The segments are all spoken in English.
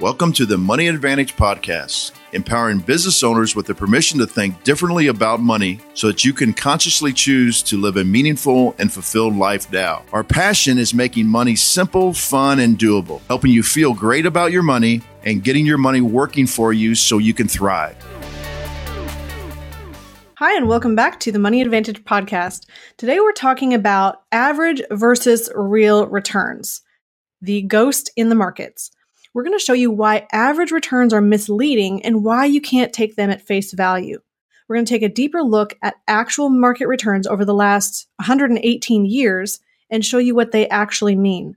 Welcome to the Money Advantage Podcast, empowering business owners with the permission to think differently about money so that you can consciously choose to live a meaningful and fulfilled life now. Our passion is making money simple, fun, and doable, helping you feel great about your money and getting your money working for you so you can thrive. Hi, and welcome back to the Money Advantage Podcast. Today we're talking about average versus real returns, the ghost in the markets we're going to show you why average returns are misleading and why you can't take them at face value. We're going to take a deeper look at actual market returns over the last 118 years and show you what they actually mean.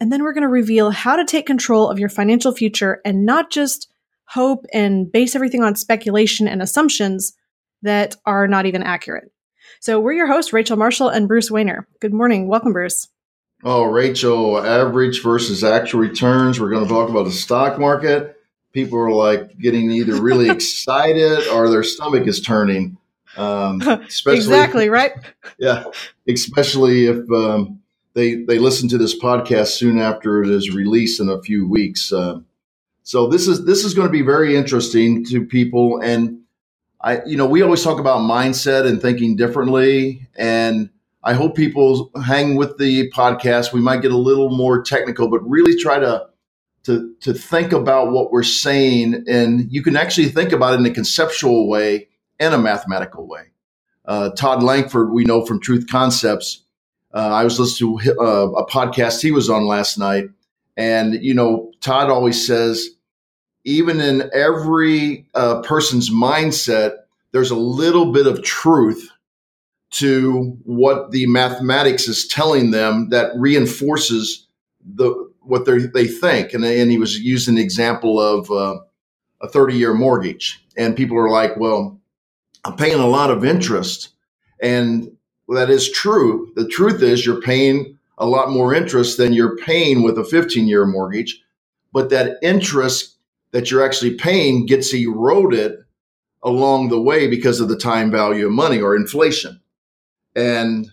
And then we're going to reveal how to take control of your financial future and not just hope and base everything on speculation and assumptions that are not even accurate. So, we're your hosts, Rachel Marshall and Bruce Wehner. Good morning. Welcome, Bruce. Oh, Rachel, average versus actual returns. We're going to talk about the stock market. People are like getting either really excited or their stomach is turning. Um, exactly right. Yeah, especially if um, they they listen to this podcast soon after it is released in a few weeks. Uh, so this is this is going to be very interesting to people, and I you know we always talk about mindset and thinking differently, and I hope people hang with the podcast. We might get a little more technical, but really try to to to think about what we're saying, and you can actually think about it in a conceptual way and a mathematical way. Uh, Todd Langford, we know from Truth Concepts. Uh, I was listening to uh, a podcast he was on last night, and you know, Todd always says, even in every uh, person's mindset, there's a little bit of truth to what the mathematics is telling them that reinforces the what they they think. And, and he was using the example of uh, a 30 year mortgage. And people are like, well, I'm paying a lot of interest. And that is true. The truth is, you're paying a lot more interest than you're paying with a 15 year mortgage. But that interest that you're actually paying gets eroded along the way because of the time value of money or inflation and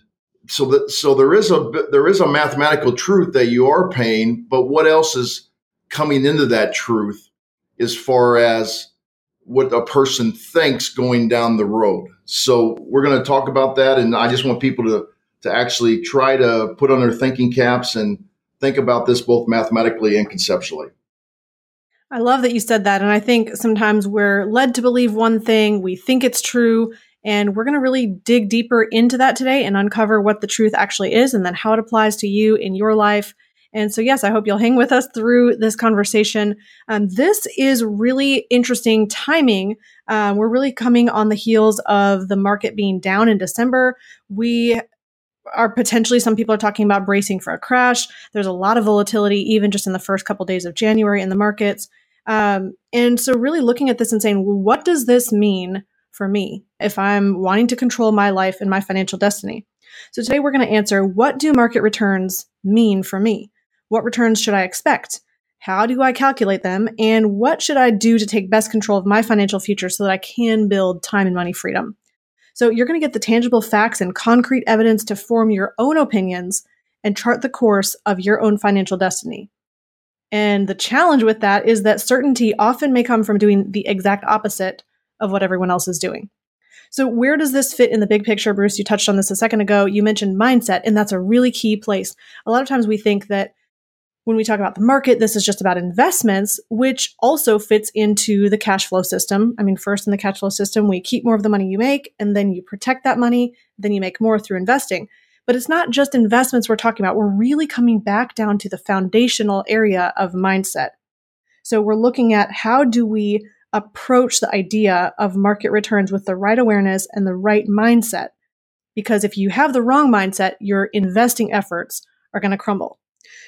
so that so there is a there is a mathematical truth that you are paying, but what else is coming into that truth as far as what a person thinks going down the road. So we're going to talk about that, and I just want people to to actually try to put on their thinking caps and think about this both mathematically and conceptually. I love that you said that. And I think sometimes we're led to believe one thing, we think it's true, and we're going to really dig deeper into that today and uncover what the truth actually is and then how it applies to you in your life. And so, yes, I hope you'll hang with us through this conversation. Um, this is really interesting timing. Um, we're really coming on the heels of the market being down in December. We are potentially some people are talking about bracing for a crash. There's a lot of volatility, even just in the first couple days of January in the markets. Um, and so, really looking at this and saying, well, what does this mean for me if I'm wanting to control my life and my financial destiny. So today we're going to answer what do market returns mean for me? What returns should I expect? How do I calculate them? And what should I do to take best control of my financial future so that I can build time and money freedom? So you're going to get the tangible facts and concrete evidence to form your own opinions and chart the course of your own financial destiny. And the challenge with that is that certainty often may come from doing the exact opposite of what everyone else is doing. So, where does this fit in the big picture? Bruce, you touched on this a second ago. You mentioned mindset, and that's a really key place. A lot of times we think that when we talk about the market, this is just about investments, which also fits into the cash flow system. I mean, first in the cash flow system, we keep more of the money you make, and then you protect that money, then you make more through investing. But it's not just investments we're talking about. We're really coming back down to the foundational area of mindset. So we're looking at how do we approach the idea of market returns with the right awareness and the right mindset. Because if you have the wrong mindset, your investing efforts are going to crumble.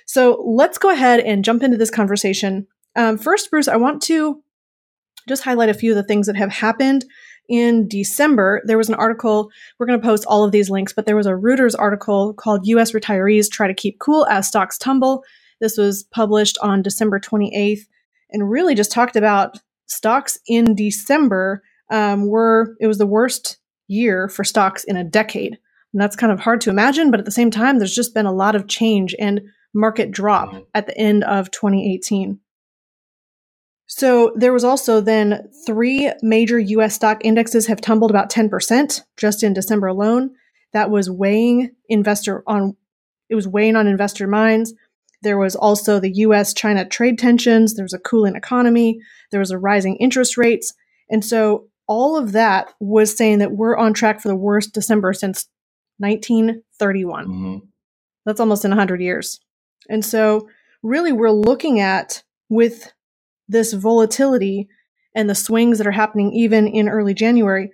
So let's go ahead and jump into this conversation. Um, first, Bruce, I want to just highlight a few of the things that have happened in December. There was an article, we're going to post all of these links, but there was a Reuters article called US Retirees Try to Keep Cool as Stocks Tumble. This was published on December 28th and really just talked about stocks in December um, were, it was the worst year for stocks in a decade. And that's kind of hard to imagine, but at the same time, there's just been a lot of change and market drop mm-hmm. at the end of 2018. So there was also then three major US stock indexes have tumbled about 10% just in December alone. That was weighing investor on it was weighing on investor minds. There was also the US China trade tensions, there was a cooling economy, there was a rising interest rates. And so all of that was saying that we're on track for the worst December since 1931. Mm-hmm. That's almost in 100 years. And so, really, we're looking at with this volatility and the swings that are happening even in early January,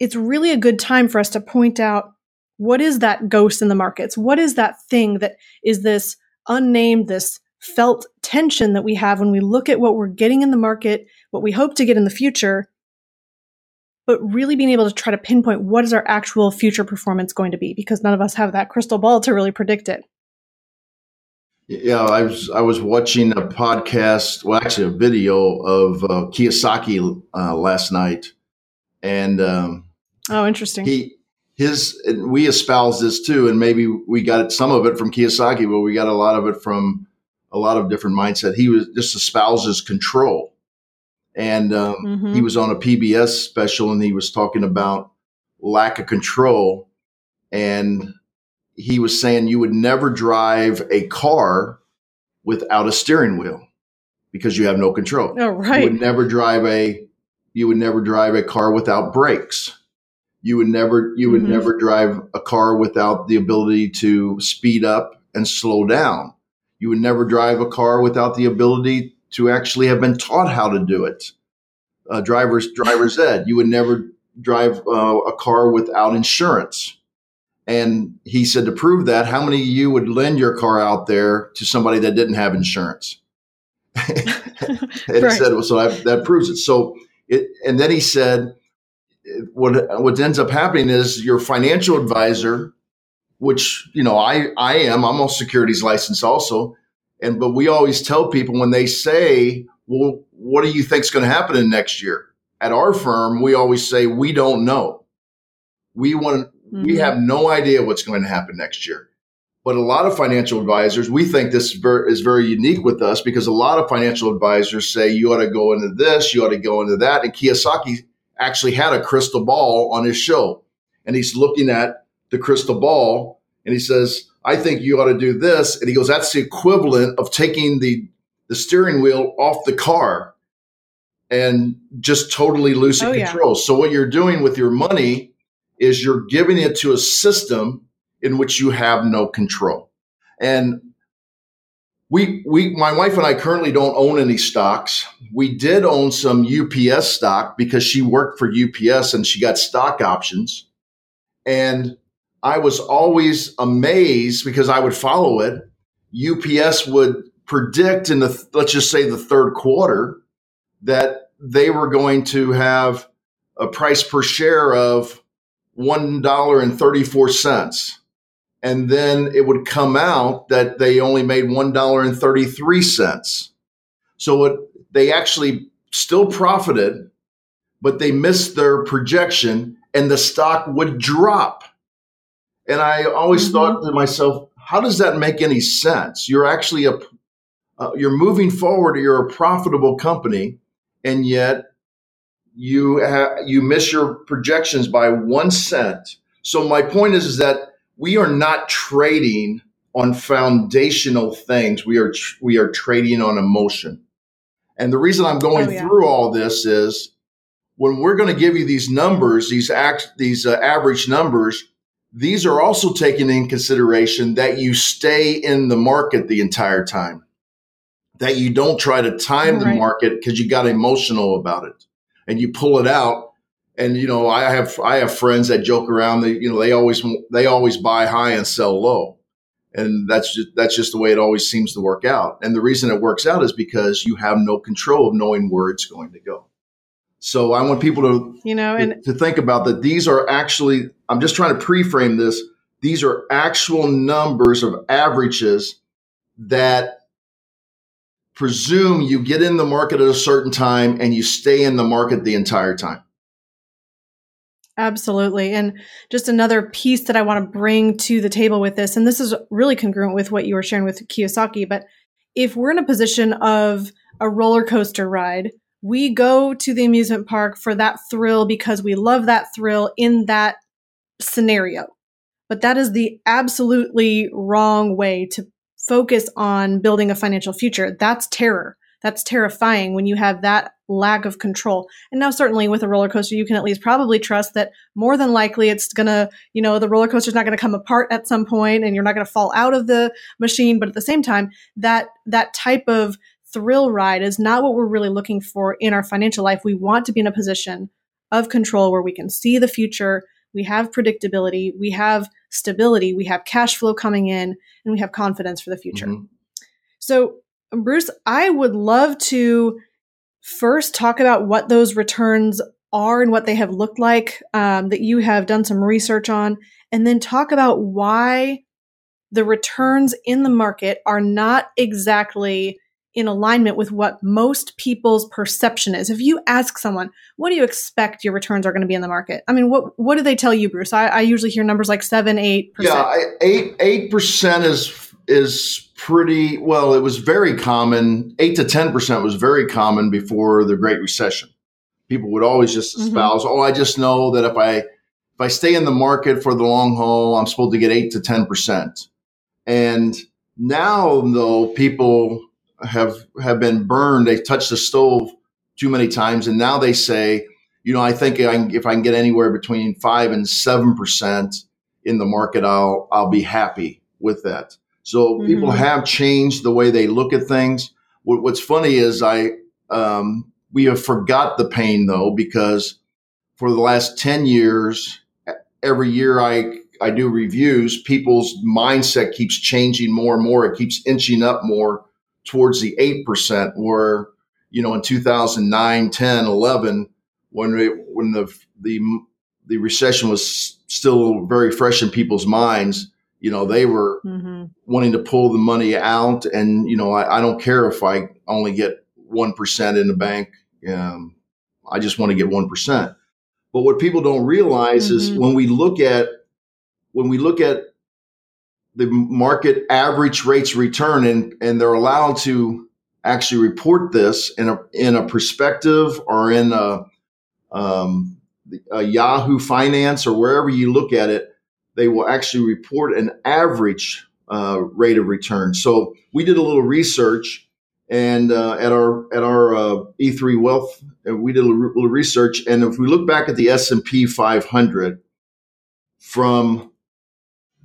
it's really a good time for us to point out what is that ghost in the markets? What is that thing that is this unnamed, this felt tension that we have when we look at what we're getting in the market, what we hope to get in the future, but really being able to try to pinpoint what is our actual future performance going to be because none of us have that crystal ball to really predict it. Yeah, I was I was watching a podcast, well, actually a video of uh, Kiyosaki uh, last night, and um, oh, interesting. He his we espouse this too, and maybe we got some of it from Kiyosaki, but we got a lot of it from a lot of different mindset. He was just espouses control, and um, mm-hmm. he was on a PBS special, and he was talking about lack of control, and he was saying you would never drive a car without a steering wheel because you have no control. Oh, right. You would never drive a you would never drive a car without brakes. You would never you would mm-hmm. never drive a car without the ability to speed up and slow down. You would never drive a car without the ability to actually have been taught how to do it. Uh, driver's driver's ed. You would never drive uh, a car without insurance and he said, to prove that, how many of you would lend your car out there to somebody that didn't have insurance? and right. he said, well, so that, that proves it. So it, and then he said, what, what ends up happening is your financial advisor, which, you know, I, I am, I'm a securities license also. And, but we always tell people when they say, well, what do you think is going to happen in next year? At our firm, we always say, we don't know. We want Mm-hmm. We have no idea what's going to happen next year. But a lot of financial advisors, we think this is very unique with us because a lot of financial advisors say you ought to go into this, you ought to go into that. And Kiyosaki actually had a crystal ball on his show. And he's looking at the crystal ball and he says, I think you ought to do this. And he goes, that's the equivalent of taking the, the steering wheel off the car and just totally losing oh, control. Yeah. So what you're doing with your money is you're giving it to a system in which you have no control. And we, we, my wife and I currently don't own any stocks. We did own some UPS stock because she worked for UPS and she got stock options. And I was always amazed because I would follow it. UPS would predict in the, let's just say the third quarter that they were going to have a price per share of $1.34. And then it would come out that they only made $1.33. So it, they actually still profited, but they missed their projection and the stock would drop. And I always mm-hmm. thought to myself, how does that make any sense? You're actually a, uh, you're moving forward, you're a profitable company, and yet you ha- you miss your projections by one cent. So my point is, is that we are not trading on foundational things. We are tr- we are trading on emotion. And the reason I'm going oh, yeah. through all this is when we're going to give you these numbers, these act, these uh, average numbers, these are also taken in consideration that you stay in the market the entire time. That you don't try to time right. the market because you got emotional about it and you pull it out. And you know, I have I have friends that joke around. They you know they always they always buy high and sell low, and that's just that's just the way it always seems to work out. And the reason it works out is because you have no control of knowing where it's going to go. So I want people to you know and to think about that. These are actually I'm just trying to pre-frame this. These are actual numbers of averages that presume you get in the market at a certain time and you stay in the market the entire time. Absolutely. And just another piece that I want to bring to the table with this, and this is really congruent with what you were sharing with Kiyosaki, but if we're in a position of a roller coaster ride. We go to the amusement park for that thrill because we love that thrill in that scenario. But that is the absolutely wrong way to focus on building a financial future. That's terror. That's terrifying when you have that lack of control. And now, certainly with a roller coaster, you can at least probably trust that more than likely it's going to, you know, the roller coaster is not going to come apart at some point and you're not going to fall out of the machine. But at the same time, that, that type of thrill ride is not what we're really looking for in our financial life. We want to be in a position of control where we can see the future, we have predictability, we have stability, we have cash flow coming in, and we have confidence for the future. Mm-hmm. So, Bruce, I would love to first talk about what those returns are and what they have looked like um, that you have done some research on, and then talk about why the returns in the market are not exactly in alignment with what most people's perception is. If you ask someone, what do you expect your returns are going to be in the market? I mean, what what do they tell you, Bruce? I, I usually hear numbers like seven, eight percent. Yeah, eight eight percent is is pretty well. It was very common. Eight to ten percent was very common before the Great Recession. People would always just mm-hmm. espouse, mm-hmm. "Oh, I just know that if I if I stay in the market for the long haul, I'm supposed to get eight to ten percent." And now, though, people have have been burned. They've touched the stove too many times, and now they say, you know, I think I can, if I can get anywhere between five and seven percent in the market, I'll I'll be happy with that. So mm-hmm. people have changed the way they look at things. What, what's funny is I um, we have forgot the pain though because for the last ten years, every year I I do reviews, people's mindset keeps changing more and more. It keeps inching up more towards the 8% where, you know, in 2009, 10, 11, when, it, when the, the, the recession was still very fresh in people's minds, you know, they were mm-hmm. wanting to pull the money out. And, you know, I, I don't care if I only get 1% in the bank. Um, I just want to get 1%. But what people don't realize mm-hmm. is when we look at, when we look at the market average rates return and, and they're allowed to actually report this in a, in a perspective or in a, um, a Yahoo Finance or wherever you look at it, they will actually report an average uh, rate of return. So we did a little research, and uh, at our at our uh, E3 Wealth, uh, we did a little research, and if we look back at the S and P 500 from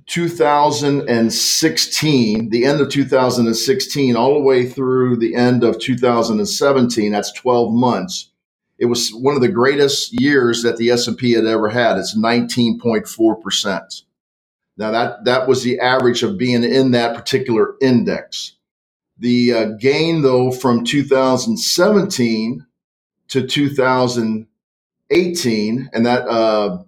2016, the end of 2016, all the way through the end of 2017. That's 12 months. It was one of the greatest years that the S&P had ever had. It's 19.4%. Now that, that was the average of being in that particular index. The uh, gain though from 2017 to 2018, and that, uh,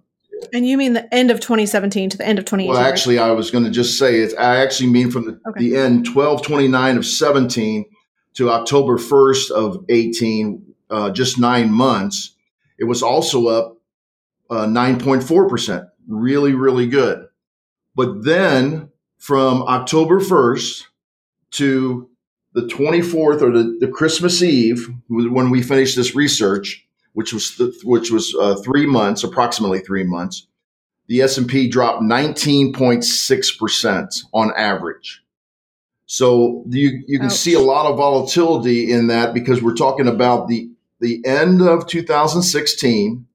and you mean the end of 2017 to the end of 2018? Well, actually, I was going to just say it. I actually mean from the, okay. the end 1229 of 17 to October 1st of 18, uh, just nine months. It was also up uh, 9.4%. Really, really good. But then from October 1st to the 24th or the, the Christmas Eve, when we finished this research, which was th- which was uh, three months, approximately three months, the S and P dropped 19.6 percent on average. So you you can Ouch. see a lot of volatility in that because we're talking about the the end of 2016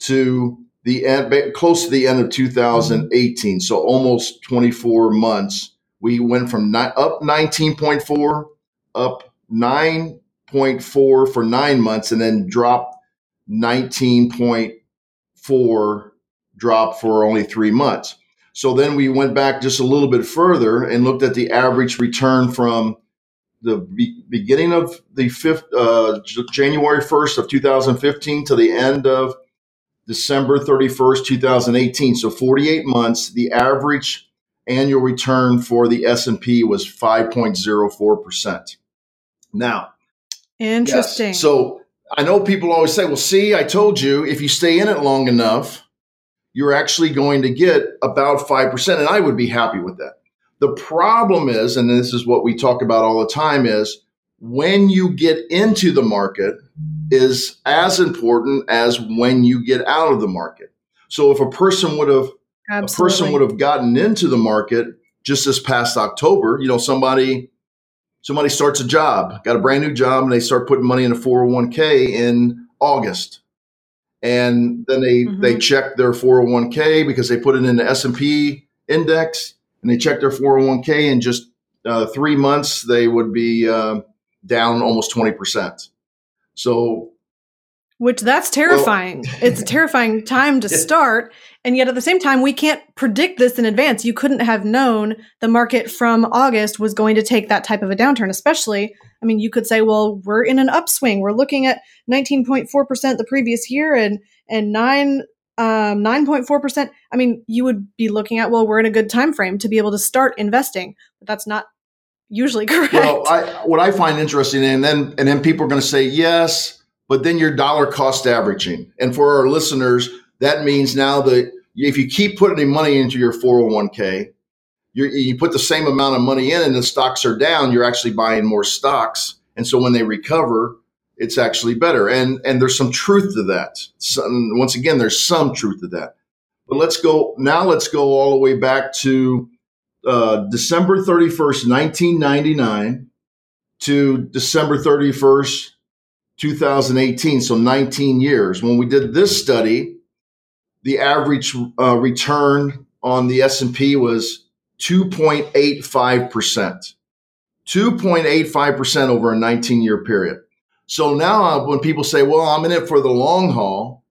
to the end, close to the end of 2018. So almost 24 months. We went from ni- up 19.4 up 9.4 for nine months and then dropped 19.4 drop for only three months. So then we went back just a little bit further and looked at the average return from the be- beginning of the fifth, uh, January 1st of 2015 to the end of December 31st, 2018. So 48 months, the average annual return for the S&P was 5.04%. Now, interesting. Yes, so I know people always say, well, see, I told you if you stay in it long enough, you're actually going to get about 5%. And I would be happy with that. The problem is, and this is what we talk about all the time, is when you get into the market is as important as when you get out of the market. So if a person would have Absolutely. a person would have gotten into the market just this past October, you know, somebody somebody starts a job, got a brand new job, and they start putting money in a 401k in August. And then they mm-hmm. they check their 401k because they put it in the S&P index and they check their 401k in just uh, three months, they would be uh, down almost 20%. So which that's terrifying. Well, it's a terrifying time to start. And yet at the same time, we can't predict this in advance. You couldn't have known the market from August was going to take that type of a downturn, especially. I mean, you could say, well, we're in an upswing. We're looking at 19.4% the previous year and, and nine, um, 9.4%. I mean, you would be looking at, well, we're in a good time frame to be able to start investing, but that's not usually correct. Well, I, what I find interesting, and then, and then people are going to say, yes, but then you're dollar cost averaging. And for our listeners, that means now that if you keep putting money into your 401k, you put the same amount of money in and the stocks are down, you're actually buying more stocks. And so when they recover, it's actually better. And, and there's some truth to that. once again, there's some truth to that. But let's go now, let's go all the way back to uh, December 31st, 1999 to December 31st, 2018, so 19 years. When we did this study, the average uh, return on the S&P was 2.85%. 2.85% over a 19 year period. So now uh, when people say, well, I'm in it for the long haul,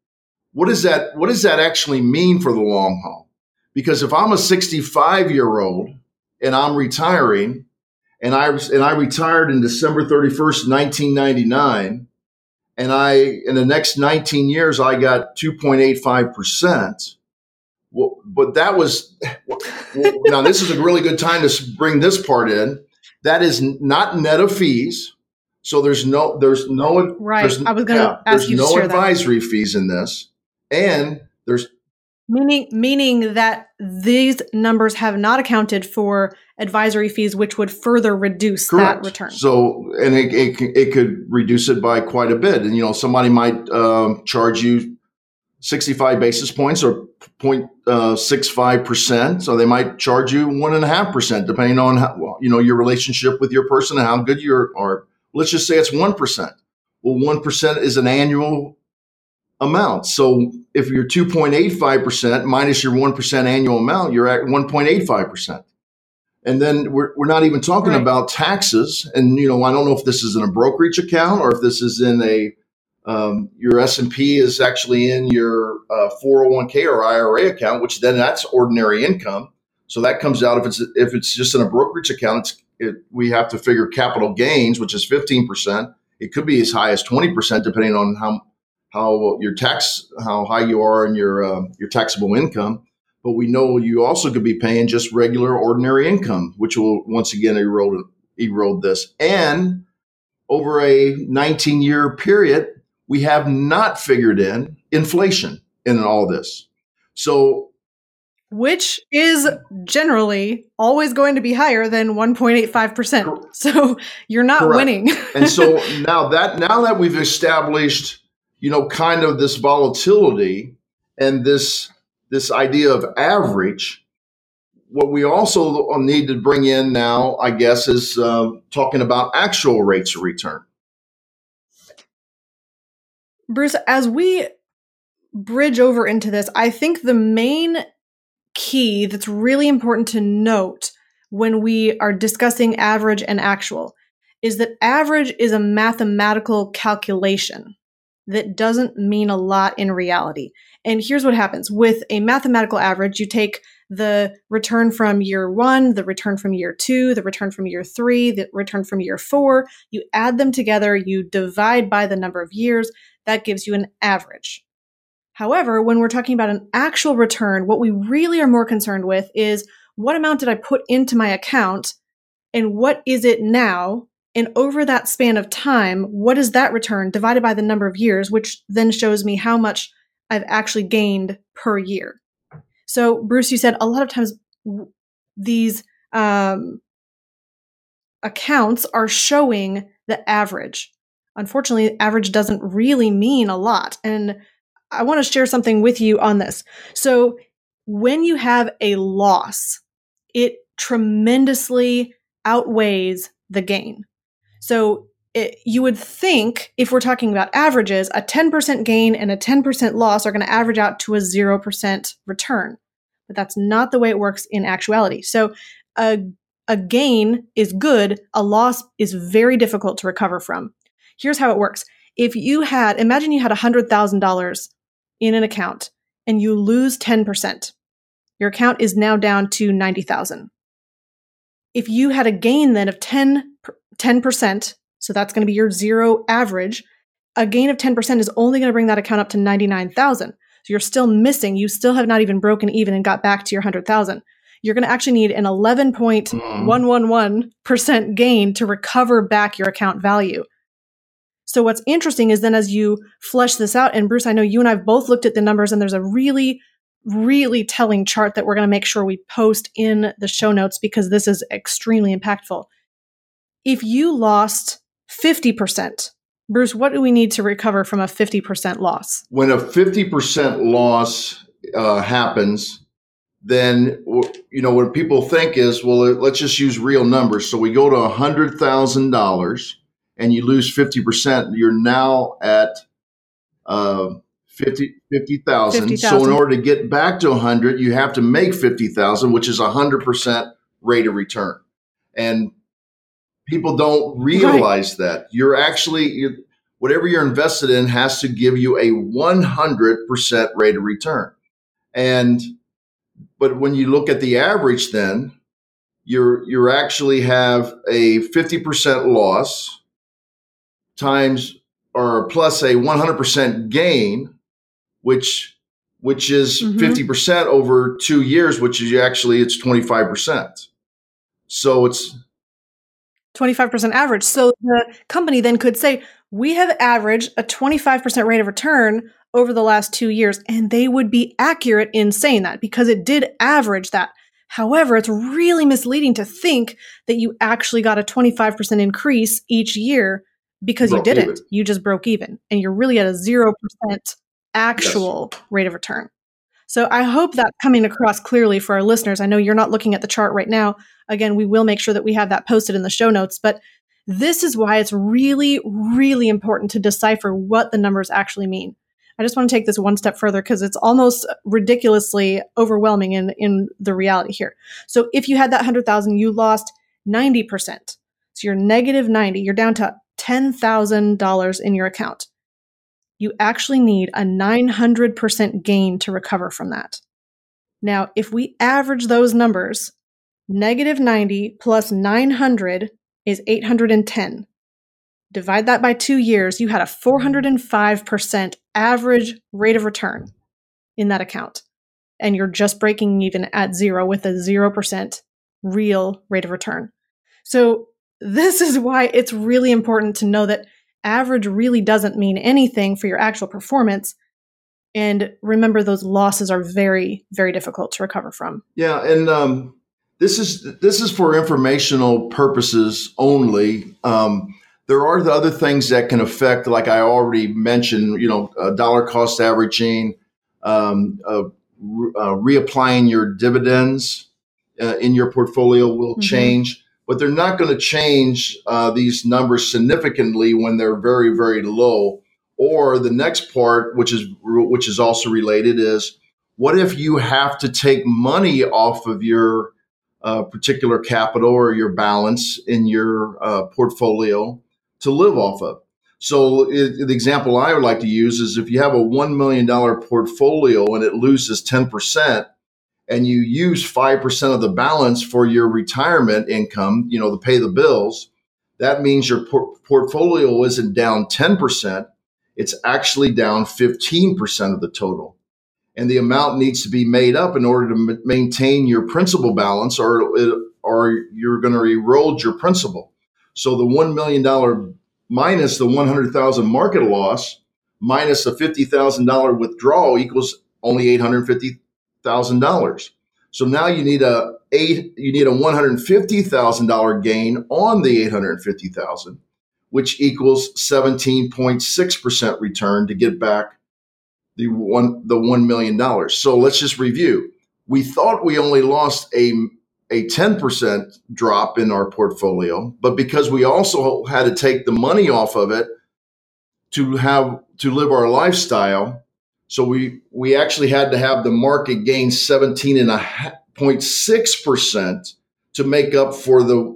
what does that, what does that actually mean for the long haul? Because if I'm a 65 year old and I'm retiring and I, and I retired in December 31st, 1999, and I in the next 19 years I got 2.85 percent. Well, but that was well, now. This is a really good time to bring this part in. That is not net of fees, so there's no there's no right. There's, I was going to yeah, ask you. There's no advisory that. fees in this, and there's meaning meaning that these numbers have not accounted for advisory fees, which would further reduce Correct. that return. So, and it, it, it, could reduce it by quite a bit. And, you know, somebody might um, charge you 65 basis points or 0.65%. Uh, so they might charge you 1.5%, depending on how, well, you know, your relationship with your person and how good you are. Let's just say it's 1%. Well, 1% is an annual amount. So if you're 2.85% minus your 1% annual amount, you're at 1.85%. And then we're, we're not even talking right. about taxes. And, you know, I don't know if this is in a brokerage account or if this is in a, um, your S&P is actually in your uh, 401k or IRA account, which then that's ordinary income. So that comes out if it's, if it's just in a brokerage account, it, we have to figure capital gains, which is 15%. It could be as high as 20%, depending on how, how your tax, how high you are in your, uh, your taxable income but we know you also could be paying just regular ordinary income, which will once again erode erode this. And over a 19 year period, we have not figured in inflation in all this. So which is generally always going to be higher than 1.85%. So you're not Correct. winning. and so now that now that we've established, you know, kind of this volatility and this this idea of average, what we also need to bring in now, I guess, is uh, talking about actual rates of return. Bruce, as we bridge over into this, I think the main key that's really important to note when we are discussing average and actual is that average is a mathematical calculation that doesn't mean a lot in reality. And here's what happens with a mathematical average you take the return from year one, the return from year two, the return from year three, the return from year four, you add them together, you divide by the number of years, that gives you an average. However, when we're talking about an actual return, what we really are more concerned with is what amount did I put into my account and what is it now? And over that span of time, what is that return divided by the number of years, which then shows me how much I've actually gained per year. So, Bruce, you said a lot of times these um, accounts are showing the average. Unfortunately, average doesn't really mean a lot. And I want to share something with you on this. So, when you have a loss, it tremendously outweighs the gain. So, it, you would think if we're talking about averages, a 10% gain and a 10% loss are going to average out to a 0% return. But that's not the way it works in actuality. So a, a gain is good, a loss is very difficult to recover from. Here's how it works. If you had, imagine you had $100,000 in an account and you lose 10%, your account is now down to 90,000. If you had a gain then of 10, 10%, so that's going to be your zero average. A gain of 10% is only going to bring that account up to 99,000. So you're still missing. You still have not even broken even and got back to your 100,000. You're going to actually need an 11.111% hmm. gain to recover back your account value. So what's interesting is then as you flesh this out, and Bruce, I know you and I've both looked at the numbers, and there's a really, really telling chart that we're going to make sure we post in the show notes because this is extremely impactful. If you lost 50%. Bruce, what do we need to recover from a 50% loss? When a 50% loss uh, happens, then you know what people think is, well, let's just use real numbers. So we go to $100,000 and you lose 50%, you're now at uh, 50 50,000. 50, so in order to get back to 100, you have to make 50,000, which is a 100% rate of return. And people don't realize right. that you're actually you're, whatever you're invested in has to give you a 100% rate of return and but when you look at the average then you're you actually have a 50% loss times or plus a 100% gain which which is mm-hmm. 50% over 2 years which is actually it's 25% so it's 25% average. So the company then could say, we have averaged a 25% rate of return over the last two years. And they would be accurate in saying that because it did average that. However, it's really misleading to think that you actually got a 25% increase each year because broke you didn't. Even. You just broke even and you're really at a 0% actual yes. rate of return. So I hope that coming across clearly for our listeners. I know you're not looking at the chart right now, Again, we will make sure that we have that posted in the show notes, but this is why it's really, really important to decipher what the numbers actually mean. I just want to take this one step further because it's almost ridiculously overwhelming in, in the reality here. So if you had that 100,000, you lost 90%. So you're negative 90, you're down to $10,000 in your account. You actually need a 900% gain to recover from that. Now, if we average those numbers, Negative 90 plus 900 is 810. Divide that by two years, you had a 405% average rate of return in that account. And you're just breaking even at zero with a 0% real rate of return. So, this is why it's really important to know that average really doesn't mean anything for your actual performance. And remember, those losses are very, very difficult to recover from. Yeah. And um, this is this is for informational purposes only. Um, there are the other things that can affect, like I already mentioned, you know, uh, dollar cost averaging, um, uh, re- uh, reapplying your dividends uh, in your portfolio will mm-hmm. change, but they're not going to change uh, these numbers significantly when they're very, very low. Or the next part, which is which is also related, is what if you have to take money off of your uh, particular capital or your balance in your uh, portfolio to live off of. So it, the example I would like to use is if you have a $1 million portfolio and it loses 10% and you use 5% of the balance for your retirement income, you know, to pay the bills, that means your por- portfolio isn't down 10%. It's actually down 15% of the total and the amount needs to be made up in order to m- maintain your principal balance or it, or you're going to erode your principal. So the 1 million dollar minus the 100,000 market loss minus a $50,000 withdrawal equals only $850,000. So now you need a eight, you need a one hundred fifty thousand dollar gain on the eight hundred fifty thousand, which equals seventeen point six percent return to get back the one the one million dollars. So let's just review. We thought we only lost a a 10% drop in our portfolio, but because we also had to take the money off of it to have to live our lifestyle, so we we actually had to have the market gain 17.6% to make up for the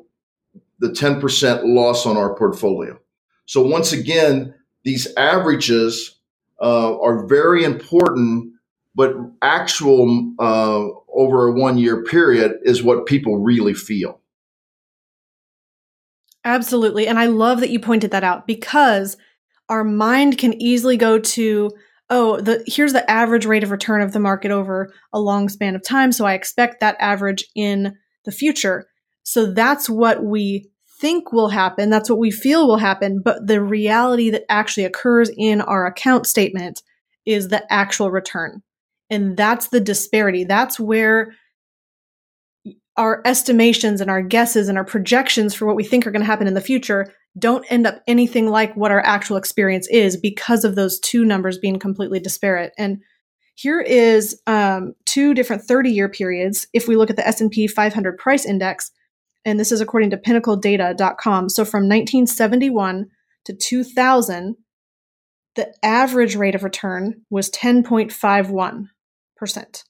the 10% loss on our portfolio. So once again, these averages uh, are very important, but actual uh, over a one year period is what people really feel. Absolutely. And I love that you pointed that out because our mind can easily go to, oh, the here's the average rate of return of the market over a long span of time. So I expect that average in the future. So that's what we think will happen. That's what we feel will happen. But the reality that actually occurs in our account statement is the actual return. And that's the disparity. That's where our estimations and our guesses and our projections for what we think are going to happen in the future don't end up anything like what our actual experience is because of those two numbers being completely disparate. And here is um, two different 30 year periods. If we look at the S&P 500 price index, and this is according to pinnacledata.com. So from 1971 to 2000, the average rate of return was 10.51 percent,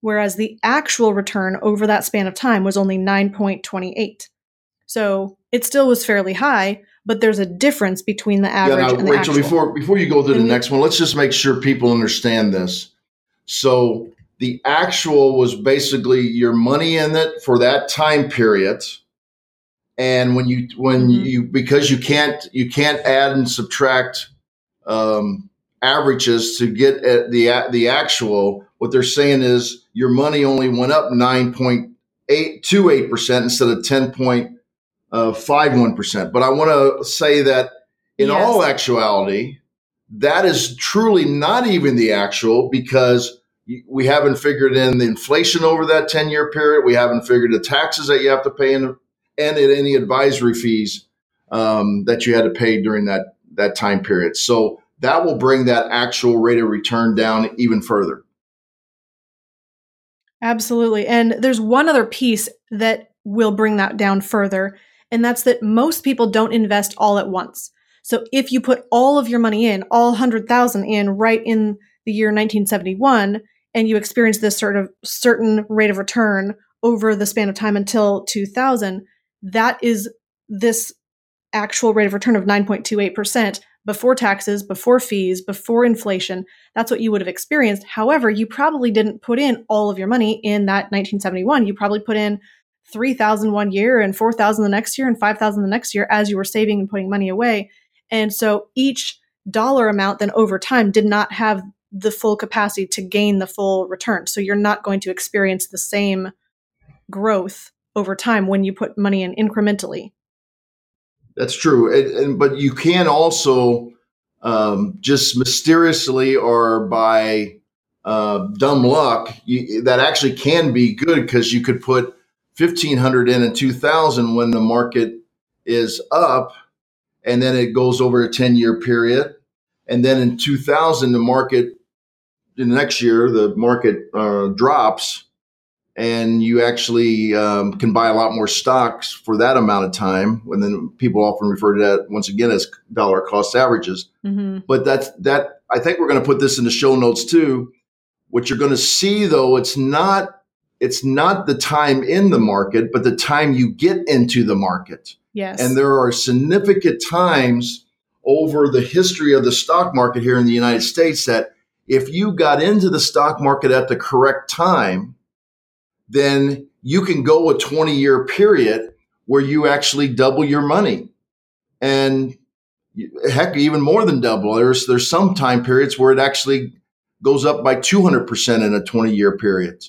whereas the actual return over that span of time was only 9.28. So it still was fairly high, but there's a difference between the average yeah, now, and the Rachel, actual. before before you go to the mm-hmm. next one, let's just make sure people understand this. So the actual was basically your money in it for that time period. And when you when mm-hmm. you because you can't you can't add and subtract um, averages to get at the the actual, what they're saying is your money only went up 9.828% instead of 10.51%. But I want to say that in yes. all actuality, that is truly not even the actual because we haven't figured in the inflation over that 10 year period. We haven't figured the taxes that you have to pay in, and any advisory fees um, that you had to pay during that, that time period. So that will bring that actual rate of return down even further. Absolutely. And there's one other piece that will bring that down further, and that's that most people don't invest all at once. So if you put all of your money in, all 100,000 in right in the year 1971 and you experience this sort of certain rate of return over the span of time until 2000, that is this actual rate of return of 9.28% before taxes, before fees, before inflation. That's what you would have experienced. However, you probably didn't put in all of your money in that 1971. You probably put in 3000 one year and 4000 the next year and 5000 the next year as you were saving and putting money away. And so each dollar amount then over time did not have the full capacity to gain the full return. So you're not going to experience the same growth over time when you put money in incrementally. That's true, and, and, but you can also um, just mysteriously or by uh, dumb luck you, that actually can be good because you could put fifteen hundred in in two thousand when the market is up, and then it goes over a ten year period, and then in two thousand the market in the next year the market uh, drops and you actually um, can buy a lot more stocks for that amount of time. And then people often refer to that once again as dollar cost averages. Mm-hmm. But that's that. I think we're going to put this in the show notes too. What you're going to see though, it's not it's not the time in the market, but the time you get into the market. Yes. And there are significant times over the history of the stock market here in the United States that if you got into the stock market at the correct time then you can go a 20 year period where you actually double your money. And heck, even more than double. There's, there's some time periods where it actually goes up by 200% in a 20 year period,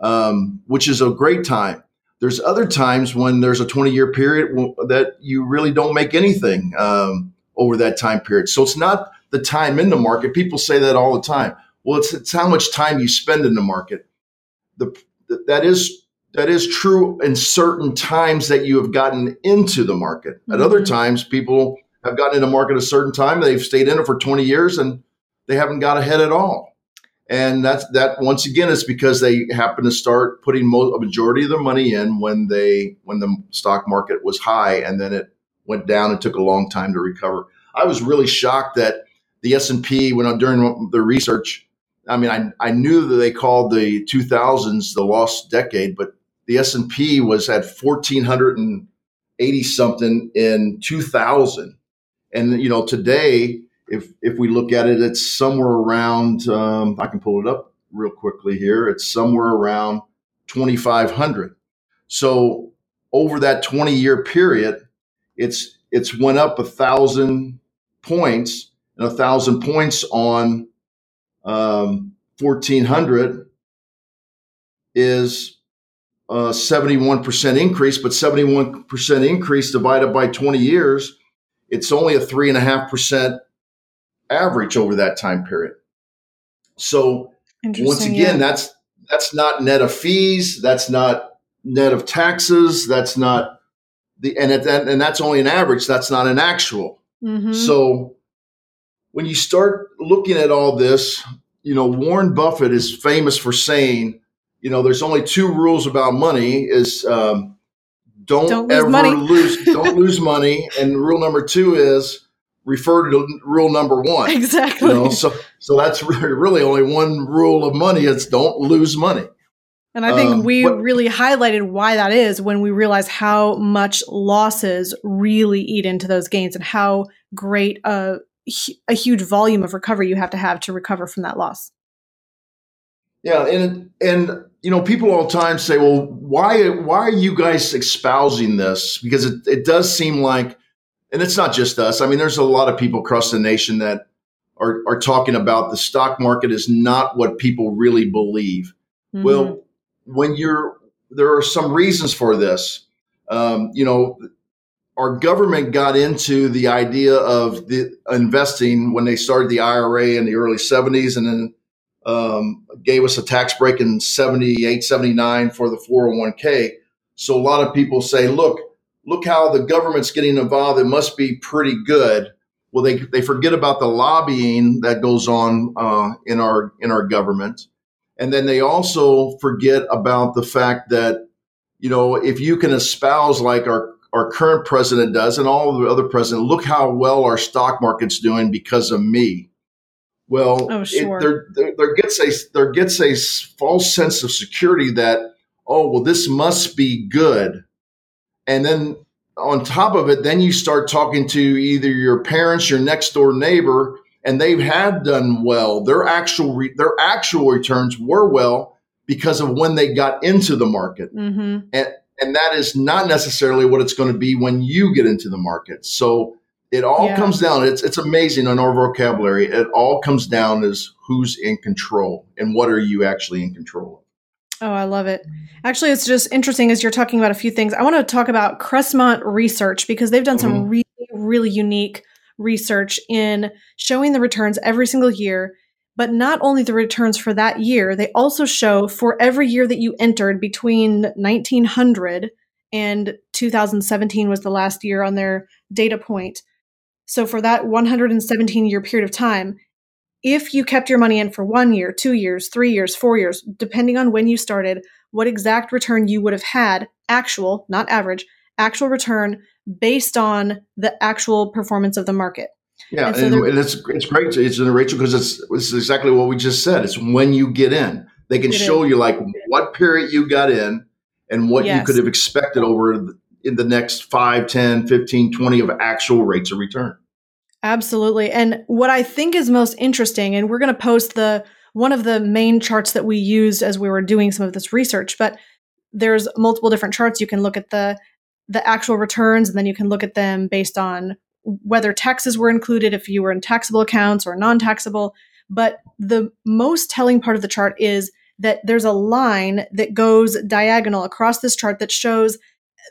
um, which is a great time. There's other times when there's a 20 year period that you really don't make anything um, over that time period. So it's not the time in the market. People say that all the time. Well, it's, it's how much time you spend in the market. The th- that is that is true in certain times that you have gotten into the market. At other Mhm. times, people have gotten into market a certain time, they've stayed in it for 20 years and they haven't got ahead at all. And that's that once again is because they happen to start putting mo- a majority of their money in when they when the stock market was high and then it went down and took a long time to recover. I was really shocked that the S&P when I during the research I mean I I knew that they called the 2000s the lost decade but the S&P was at 1480 something in 2000 and you know today if if we look at it it's somewhere around um, i can pull it up real quickly here. It's somewhere around 2500 so over that 20 year period it's it's went up a thousand points and a thousand points on um, 1400 is a 71% increase but 71% increase divided by 20 years it's only a three and a half percent average over that time period. So once again, yeah. that's that's not net of fees, that's not net of taxes, that's not the and it, and that's only an average. That's not an actual. Mhm. So when you start looking at all this, you know Warren Buffett is famous for saying, you know, there's only two rules about money: is um, don't, Don't lose ever money. lose don't lose money, and rule number two is refer to rule number one. exactly. You know, so so that's really, really only one rule of money: it's don't lose money. And I think Um, we what- really highlighted why that is when we realize how much losses really eat into those gains and how great a, a huge volume of recovery you have to have to recover from that loss. Yeah, and and you know, people all the time say, "Well, why why are you guys espousing this?" Because it, it does seem like, and it's not just us. I mean, there's a lot of people across the nation that are are talking about the stock market is not what people really believe. Mhm. Well, when you're there are some reasons for this. Um, you know, our government got into the idea of the investing when they started the IRA in the early 70s and then um, gave us a tax break in 78, 79 for the 401k. So a lot of people say, look, look how the government's getting involved. It must be pretty good. Well, they, they forget about the lobbying that goes on uh, in our in our government. And then they also forget about the fact that, you know, if you can espouse like our, our current president does and all the other presidents, look how well our stock market's doing because of me. Well, Oh, it- there, there, there gets a there gets a false sense of security that oh well this must be good, and then on top of it, then you start talking to either your parents, your next door neighbor, and they've had done well. Their actual re- their actual returns were well because of when they got into the market, Mhm. and that is not necessarily what it's going to be when you get into the market. So it all Yeah. comes down. It's it's amazing on our vocabulary. It all comes down as who's in control and what are you actually in control of. Oh, I love it. Actually, it's just interesting as you're talking about a few things. I want to talk about Crestmont Research because they've done some Mhm. really, really unique research in showing the returns every single year. But not only the returns for that year, they also show for every year that you entered between 1900 and 2017 was the last year on their data point. So for that 117 year period of time, if you kept your money in for one year, two years, three years, four years, depending on when you started, what exact return you would have had, actual, not average, actual return based on the actual performance of the market. Yeah, And so and it's it's great, it's in Rachel, because it's it's exactly what we just said. It's when you get in, they can show you like what period you got in and what Yes. you could have expected over in the next 5, 10, 15, 20 of actual rates of return. Absolutely. And what I think is most interesting, and we're going to post the one of the main charts that we used as we were doing some of this research, but there's multiple different charts. You can look at the the actual returns, and then you can look at them based on whether taxes were included, if you were in taxable accounts or non-taxable. But the most telling part of the chart is that there's a line that goes diagonal across this chart that shows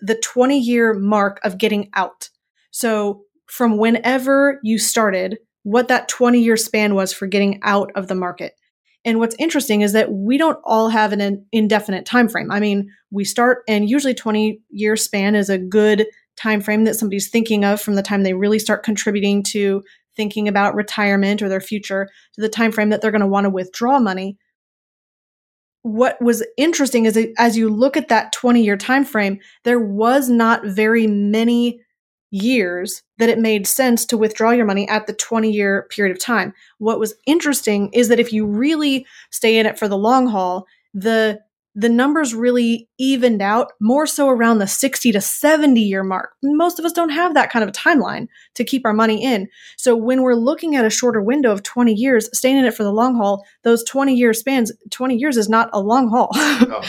the 20 year mark of getting out. So from whenever you started, what that 20 year span was for getting out of the market. And what's interesting is that we don't all have an indefinite time frame. I mean, we start and usually 20 year span is a good time frame that somebody's thinking of from the time they really start contributing to thinking about retirement or their future to the time frame that they're going to want to withdraw money. What was interesting is as you look at that 20 year time frame there was not very many years that it made sense to withdraw your money at the 20 year period of time. What was interesting is that if you really stay in it for the long haul the the numbers really evened out more so around the 60 to 70 year mark. Most of us don't have that kind of a timeline to keep our money in. So when we're looking at a shorter window of 20 years, staying in it for the long haul, those 20 year spans, 20 years is not a long haul. No.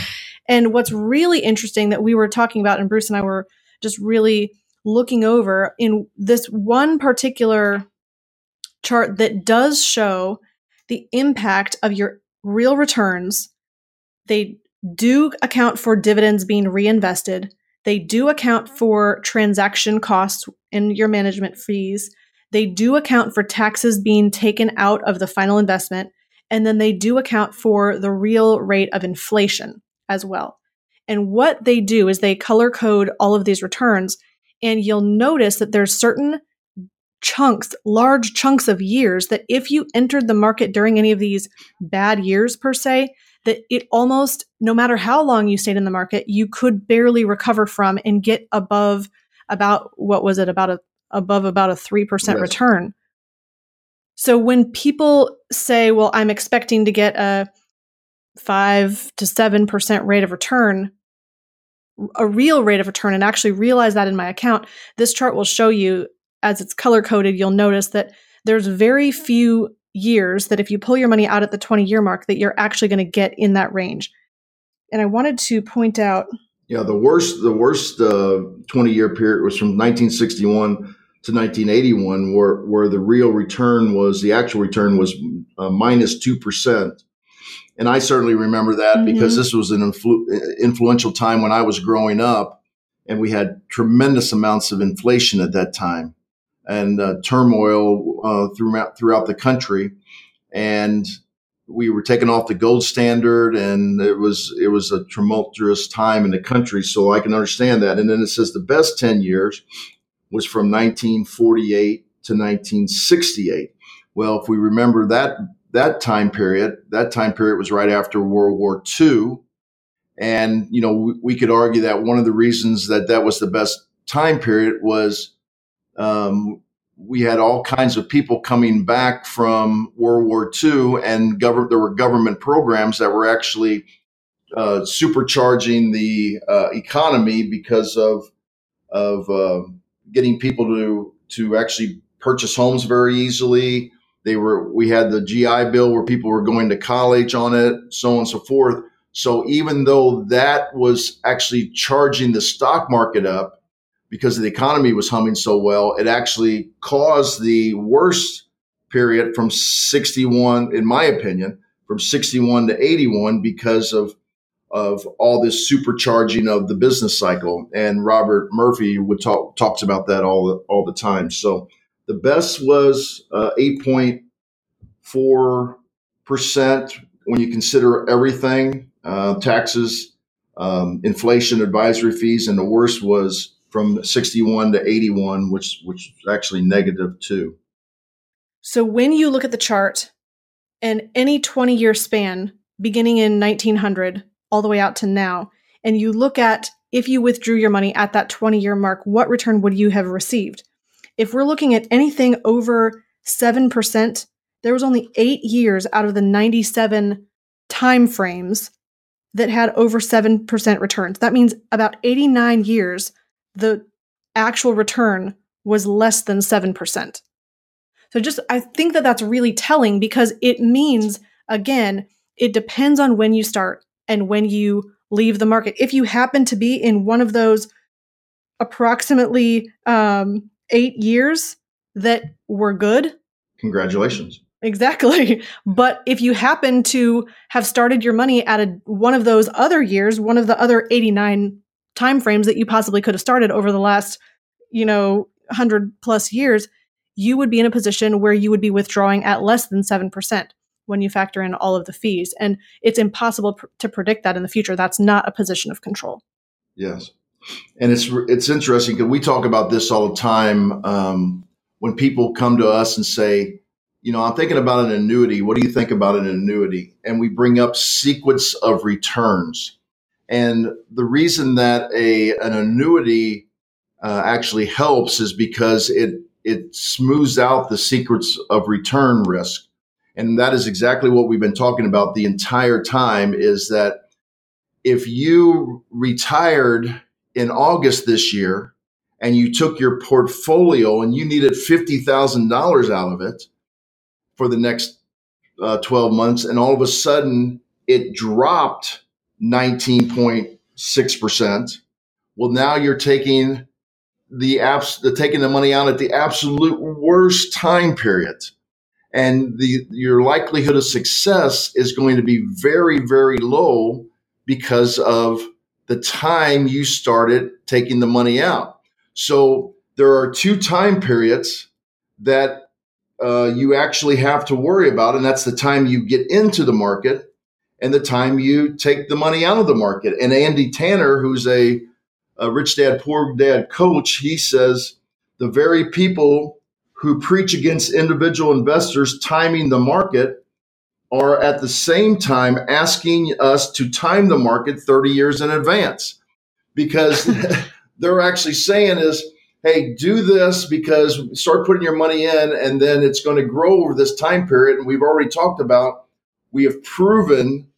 and what's really interesting that we were talking about, and Bruce and I were just really looking over in this one particular chart that does show the impact of your real returns. They do account for dividends being reinvested. They do account for transaction costs and your management fees. They do account for taxes being taken out of the final investment. And then they do account for the real rate of inflation as well. And what they do is they color code all of these returns. And you'll notice that there's certain chunks, large chunks of years that if you entered the market during any of these bad years per se, that it almost, no matter how long you stayed in the market, you could barely recover from and get above about what was it about a above about a 3% yes. return. So when people say, well, I'm expecting to get a 5 to 7% rate of return, a real rate of return and actually realize that in my account, this chart will show you as it's color coded, you'll notice that there's very few years that if you pull your money out at the 20 year mark that you're actually going to get in that range and i wanted to point out yeah the worst the worst uh, 20 year period was from 1961 to 1981 where where the real return was the actual return was uh, minus 2% and i certainly remember that mm-hmm. because this was an influ- influential time when i was growing up and we had tremendous amounts of inflation at that time and uh, turmoil uh, throughout throughout the country, and we were taken off the gold standard, and it was it was a tumultuous time in the country. So I can understand that. And then it says the best ten years was from 1948 to 1968. Well, if we remember that that time period, that time period was right after World War II. And, you know, we, we could argue that one of the reasons that that was the best time period was um, we had all kinds of people coming back from World War II, and gov- there were government programs that were actually uh, supercharging the uh, economy because of of uh, getting people to to actually purchase homes very easily. They were we had the GI Bill where people were going to college on it, so on and so forth. So even though that was actually charging the stock market up, because the economy was humming so well, it actually caused the worst period from 61, in my opinion, from 61 to 81 because of of all this supercharging of the business cycle. And Robert Murphy would talk talks about that all the, all the time. So the best was uh, 8.4 percent when you consider everything, uh, taxes, um, inflation, advisory fees, and the worst was from 61 to 81, which which is actually two. So when you look at the chart and any 20 year span beginning in 1900 all the way out to now, and you look at if you withdrew your money at that 20 year mark, what return would you have received? If we're looking at anything over 7%, there was only 8 years out of the 97 time frames that had over 7% returns. That means about 89 years the actual return was less than 7%. So just I think that that's really telling because it means again, it depends on when you start and when you leave the market. If you happen to be in one of those approximately um, 8 years that were good, congratulations. Exactly. But if you happen to have started your money at a, one of those other years, one of the other 89 time frames that you possibly could have started over the last, you know, 100 plus years, you would be in a position where you would be withdrawing at less than 7%. when you factor in all of the fees. And it's impossible pr- to predict that in the future. That's not a position of control. Yes. And it's it's interesting because we talk about this all the time um, when people come to us and say, you know, I'm thinking about an annuity. What do you think about an annuity? And we bring up sequence of returns. And the reason that a an annuity uh, actually helps is because it it smooths out the sequence of return risk. And that is exactly what we've been talking about the entire time is that if you retired in August this year and you took your portfolio and you needed $50,000 out of it for the next uh, 12 months, and all of a sudden it dropped 19.6%. Well, now you're taking the apps, the taking the money out at the absolute worst time period. And the, your likelihood of success is going to be very, very low because of the time you started taking the money out. So there are two time periods that uh, you actually have to worry about, and that's the time you get into the market and the time you take the money out of the market. And Andy Tanner, who's a, a rich dad, poor dad coach, he says the very people who preach against individual investors timing the market are at the same time asking us to time the market 30 years in advance because they're actually saying is hey do this because start putting your money in and then it's going to grow over this time period and we've already talked about we have proven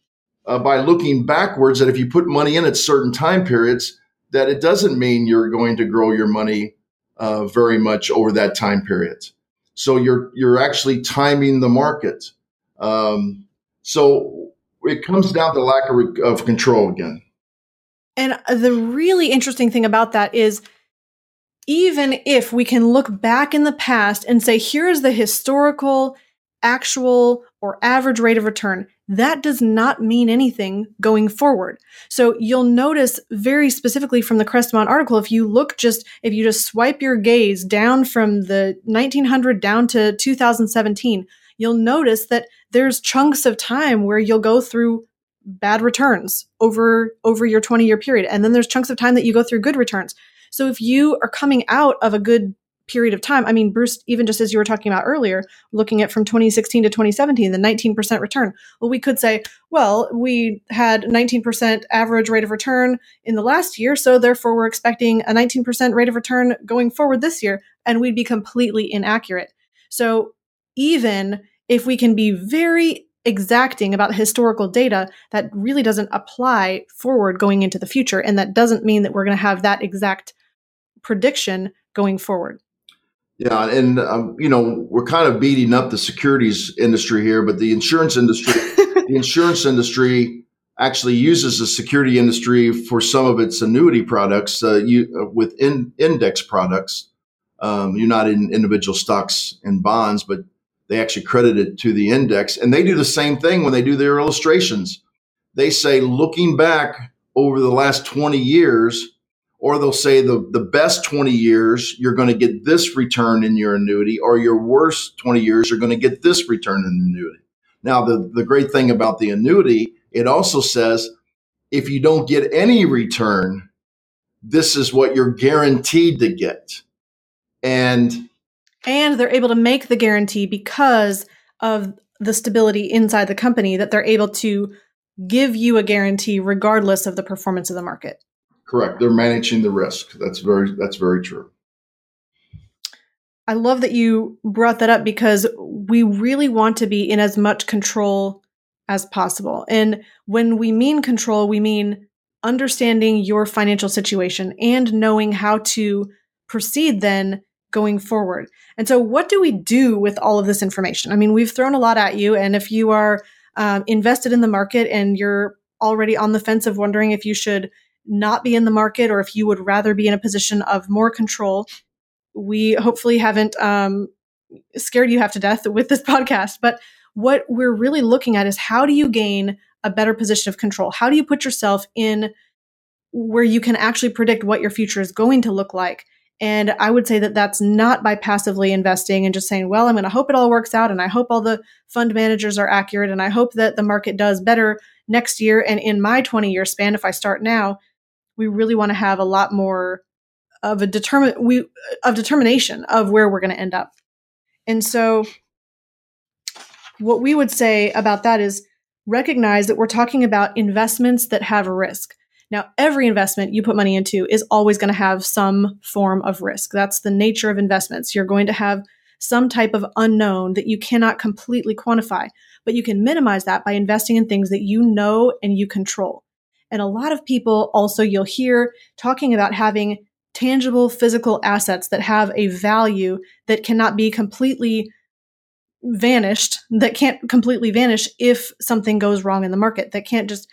uh, by looking backwards that if you put money in at certain time periods that it doesn't mean you're going to grow your money uh, very much over that time period so you're you're actually timing the market um, so it comes down to lack of, of control again. And the really interesting thing about that is even if we can look back in the past and say, here is the historical, actual, or average rate of return, that does not mean anything going forward. So you'll notice very specifically from the Crestmont article, if you look just, if you just swipe your gaze down from the 1900 down to 2017, you'll notice that there's chunks of time where you'll go through bad returns over over your 20 year period and then there's chunks of time that you go through good returns so if you are coming out of a good period of time i mean bruce even just as you were talking about earlier looking at from 2016 to 2017 the 19% return well we could say well we had 19% average rate of return in the last year so therefore we're expecting a 19% rate of return going forward this year and we'd be completely inaccurate so even if we can be very exacting about historical data, that really doesn't apply forward going into the future. And that doesn't mean that we're going to have that exact prediction going forward. Yeah, and um, you know we're kind of beating up the securities industry here, but the insurance industry, the insurance industry actually uses the security industry for some of its annuity products uh, you, uh, with in, index products. Um, you're not in individual stocks and bonds, but they actually credit it to the index. And they do the same thing when they do their illustrations. They say, looking back over the last 20 years, or they'll say the, the best 20 years, you're going to get this return in your annuity, or your worst 20 years, you're going to get this return in the annuity. Now, the, the great thing about the annuity, it also says if you don't get any return, this is what you're guaranteed to get. And and they're able to make the guarantee because of the stability inside the company that they're able to give you a guarantee regardless of the performance of the market. Correct. They're managing the risk. That's very that's very true. I love that you brought that up because we really want to be in as much control as possible. And when we mean control, we mean understanding your financial situation and knowing how to proceed then going forward. And so, what do we do with all of this information? I mean, we've thrown a lot at you, and if you are um, invested in the market and you're already on the fence of wondering if you should not be in the market or if you would rather be in a position of more control, we hopefully haven't um, scared you half to death with this podcast. But what we're really looking at is how do you gain a better position of control? How do you put yourself in where you can actually predict what your future is going to look like? And I would say that that's not by passively investing and just saying, well, I'm going to hope it all works out. And I hope all the fund managers are accurate. And I hope that the market does better next year. And in my 20 year span, if I start now, we really want to have a lot more of a determine we of determination of where we're going to end up. And so what we would say about that is recognize that we're talking about investments that have a risk. Now, every investment you put money into is always going to have some form of risk. That's the nature of investments. You're going to have some type of unknown that you cannot completely quantify, but you can minimize that by investing in things that you know and you control. And a lot of people also you'll hear talking about having tangible physical assets that have a value that cannot be completely vanished, that can't completely vanish if something goes wrong in the market, that can't just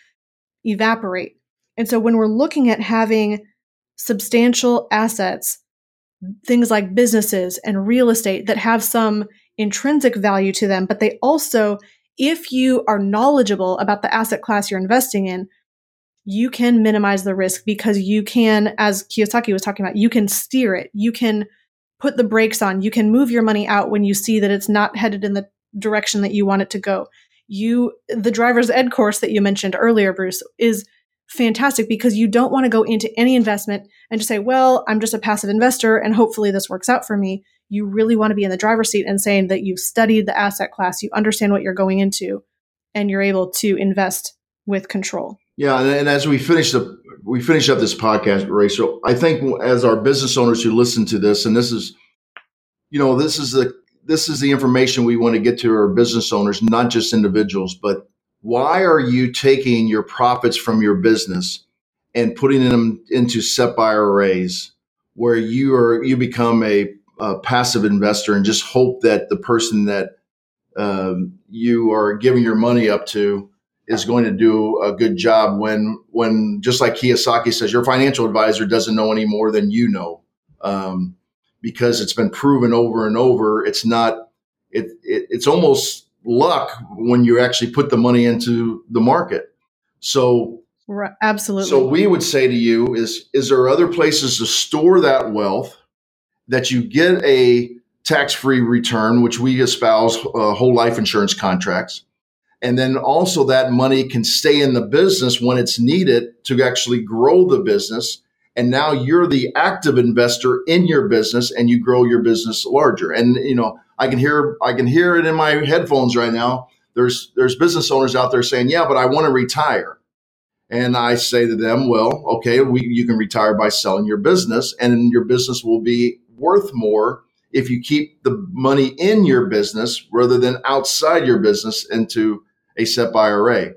evaporate. And so when we're looking at having substantial assets, things like businesses and real estate that have some intrinsic value to them, but they also, if you are knowledgeable about the asset class you're investing in, you can minimize the risk because you can, as Kiyosaki was talking about, you can steer it. You can put the brakes on. You can move your money out when you see that it's not headed in the direction that you want it to go. You, the driver's ed course that you mentioned earlier, Bruce, is fantastic because you don't want to go into any investment and just say, well, I'm just a passive investor and hopefully this works out for me. You really want to be in the driver's seat and saying that you've studied the asset class, you understand what you're going into, and you're able to invest with control. Yeah, and, as we finish the we finish up this podcast, Ray. So I think as our business owners who listen to this, and this is, you know, this is the this is the information we want to get to our business owners, not just individuals. But why are you taking your profits from your business and putting them into SEP IRAs, where you are you become a, a passive investor and just hope that the person that um, you are giving your money up to is going to do a good job when when just like Kiyosaki says, your financial advisor doesn't know any more than you know, um, because it's been proven over and over. It's not it, it it's almost luck when you actually put the money into the market. So right, absolutely. So we would say to you is is there other places to store that wealth that you get a tax free return, which we espouse uh, whole life insurance contracts and then also that money can stay in the business when it's needed to actually grow the business. And now you're the active investor in your business and you grow your business larger. And, you know, I can hear, I can hear it in my headphones right now. There's, there's business owners out there saying, yeah, but I want to retire. And I say to them, well, okay, we, you can retire by selling your business and your business will be worth more if you keep the money in your business rather than outside your business into a SEP IRA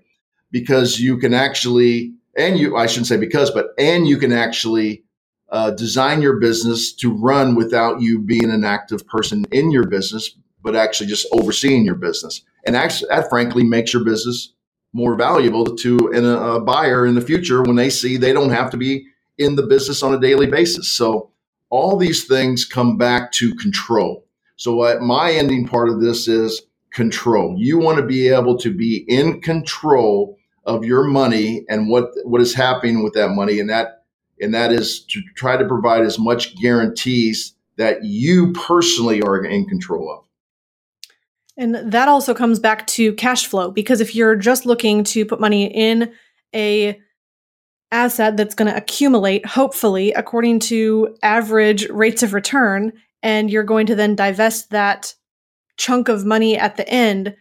because you can actually, and you, I shouldn't say because, but, and you can actually uh, design your business to run without you being an active person in your business, but actually just overseeing your business. And actually, that frankly makes your business more valuable to a, a buyer in the future when they see they don't have to be in the business on a daily basis. So all these things come back to control. So my ending part of this is control. You want to be able to be in control of your money and what what is happening with that money and that and that is to try to provide as much guarantees that you personally are in control of. And that also comes back to cash flow because if you're just looking to put money in a asset that's going to accumulate hopefully according to average rates of return and you're going to then divest that chunk of money at the end,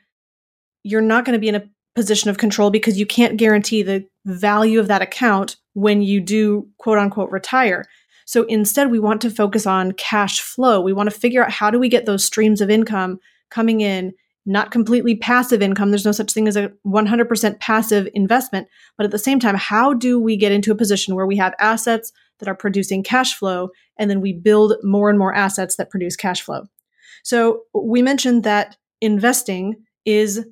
you're not going to be in a position of control because you can't guarantee the value of that account when you do quote unquote retire. So instead, we want to focus on cash flow. We want to figure out how do we get those streams of income coming in, not completely passive income. There's no such thing as a 100% passive investment. But at the same time, how do we get into a position where we have assets that are producing cash flow and then we build more and more assets that produce cash flow? So we mentioned that investing is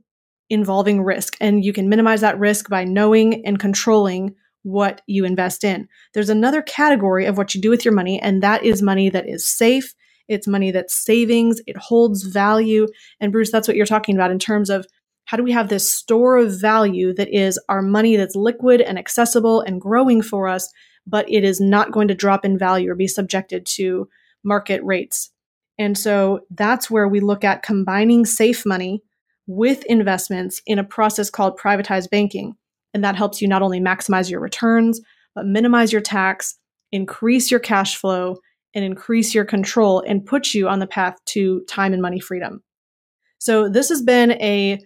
involving risk, and you can minimize that risk by knowing and controlling what you invest in. There's another category of what you do with your money, and that is money that is safe. It's money that's savings, it holds value. And Bruce, that's what you're talking about in terms of how do we have this store of value that is our money that's liquid and accessible and growing for us, but it is not going to drop in value or be subjected to market rates. And so that's where we look at combining safe money with investments in a process called privatized banking. And that helps you not only maximize your returns, but minimize your tax, increase your cash flow, and increase your control and put you on the path to time and money freedom. So, this has been a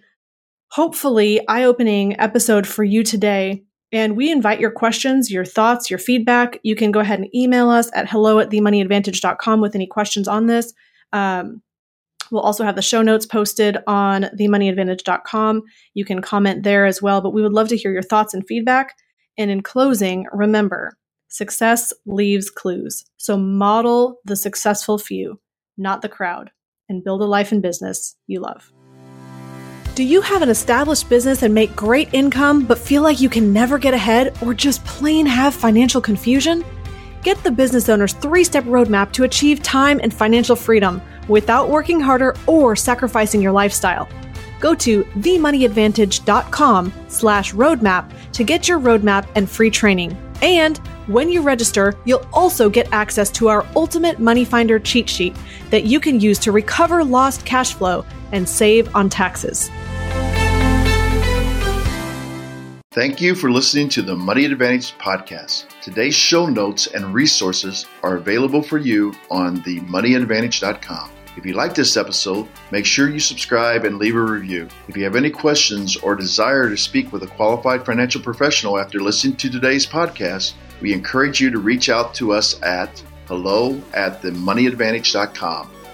hopefully eye opening episode for you today. And we invite your questions, your thoughts, your feedback. You can go ahead and email us at hello at themoneyadvantage.com with any questions on this. Um, we'll also have the show notes posted on themoneyadvantage.com. You can comment there as well, but we would love to hear your thoughts and feedback. And in closing, remember success leaves clues. So model the successful few, not the crowd, and build a life and business you love. Do you have an established business and make great income, but feel like you can never get ahead or just plain have financial confusion? Get the business owner's three step roadmap to achieve time and financial freedom without working harder or sacrificing your lifestyle. Go to themoneyadvantage.com slash roadmap to get your roadmap and free training. And when you register, you'll also get access to our ultimate money finder cheat sheet that you can use to recover lost cash flow and save on taxes. Thank you for listening to the Money Advantage podcast. Today's show notes and resources are available for you on themoneyadvantage.com. If you like this episode, make sure you subscribe and leave a review. If you have any questions or desire to speak with a qualified financial professional after listening to today's podcast, we encourage you to reach out to us at hello at themoneyadvantage.com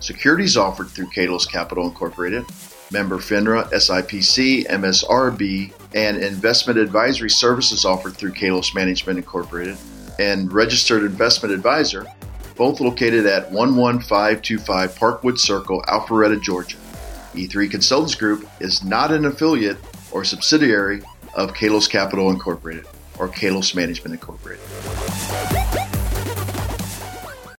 Securities offered through Kalos Capital Incorporated member FINRA, SIPC, MSRB, and investment advisory services offered through Kalos Management Incorporated, and registered investment advisor, both located at 11525 Parkwood Circle, Alpharetta, Georgia. E3 Consultants Group is not an affiliate or subsidiary of Kalos Capital Incorporated or Kalos Management Incorporated.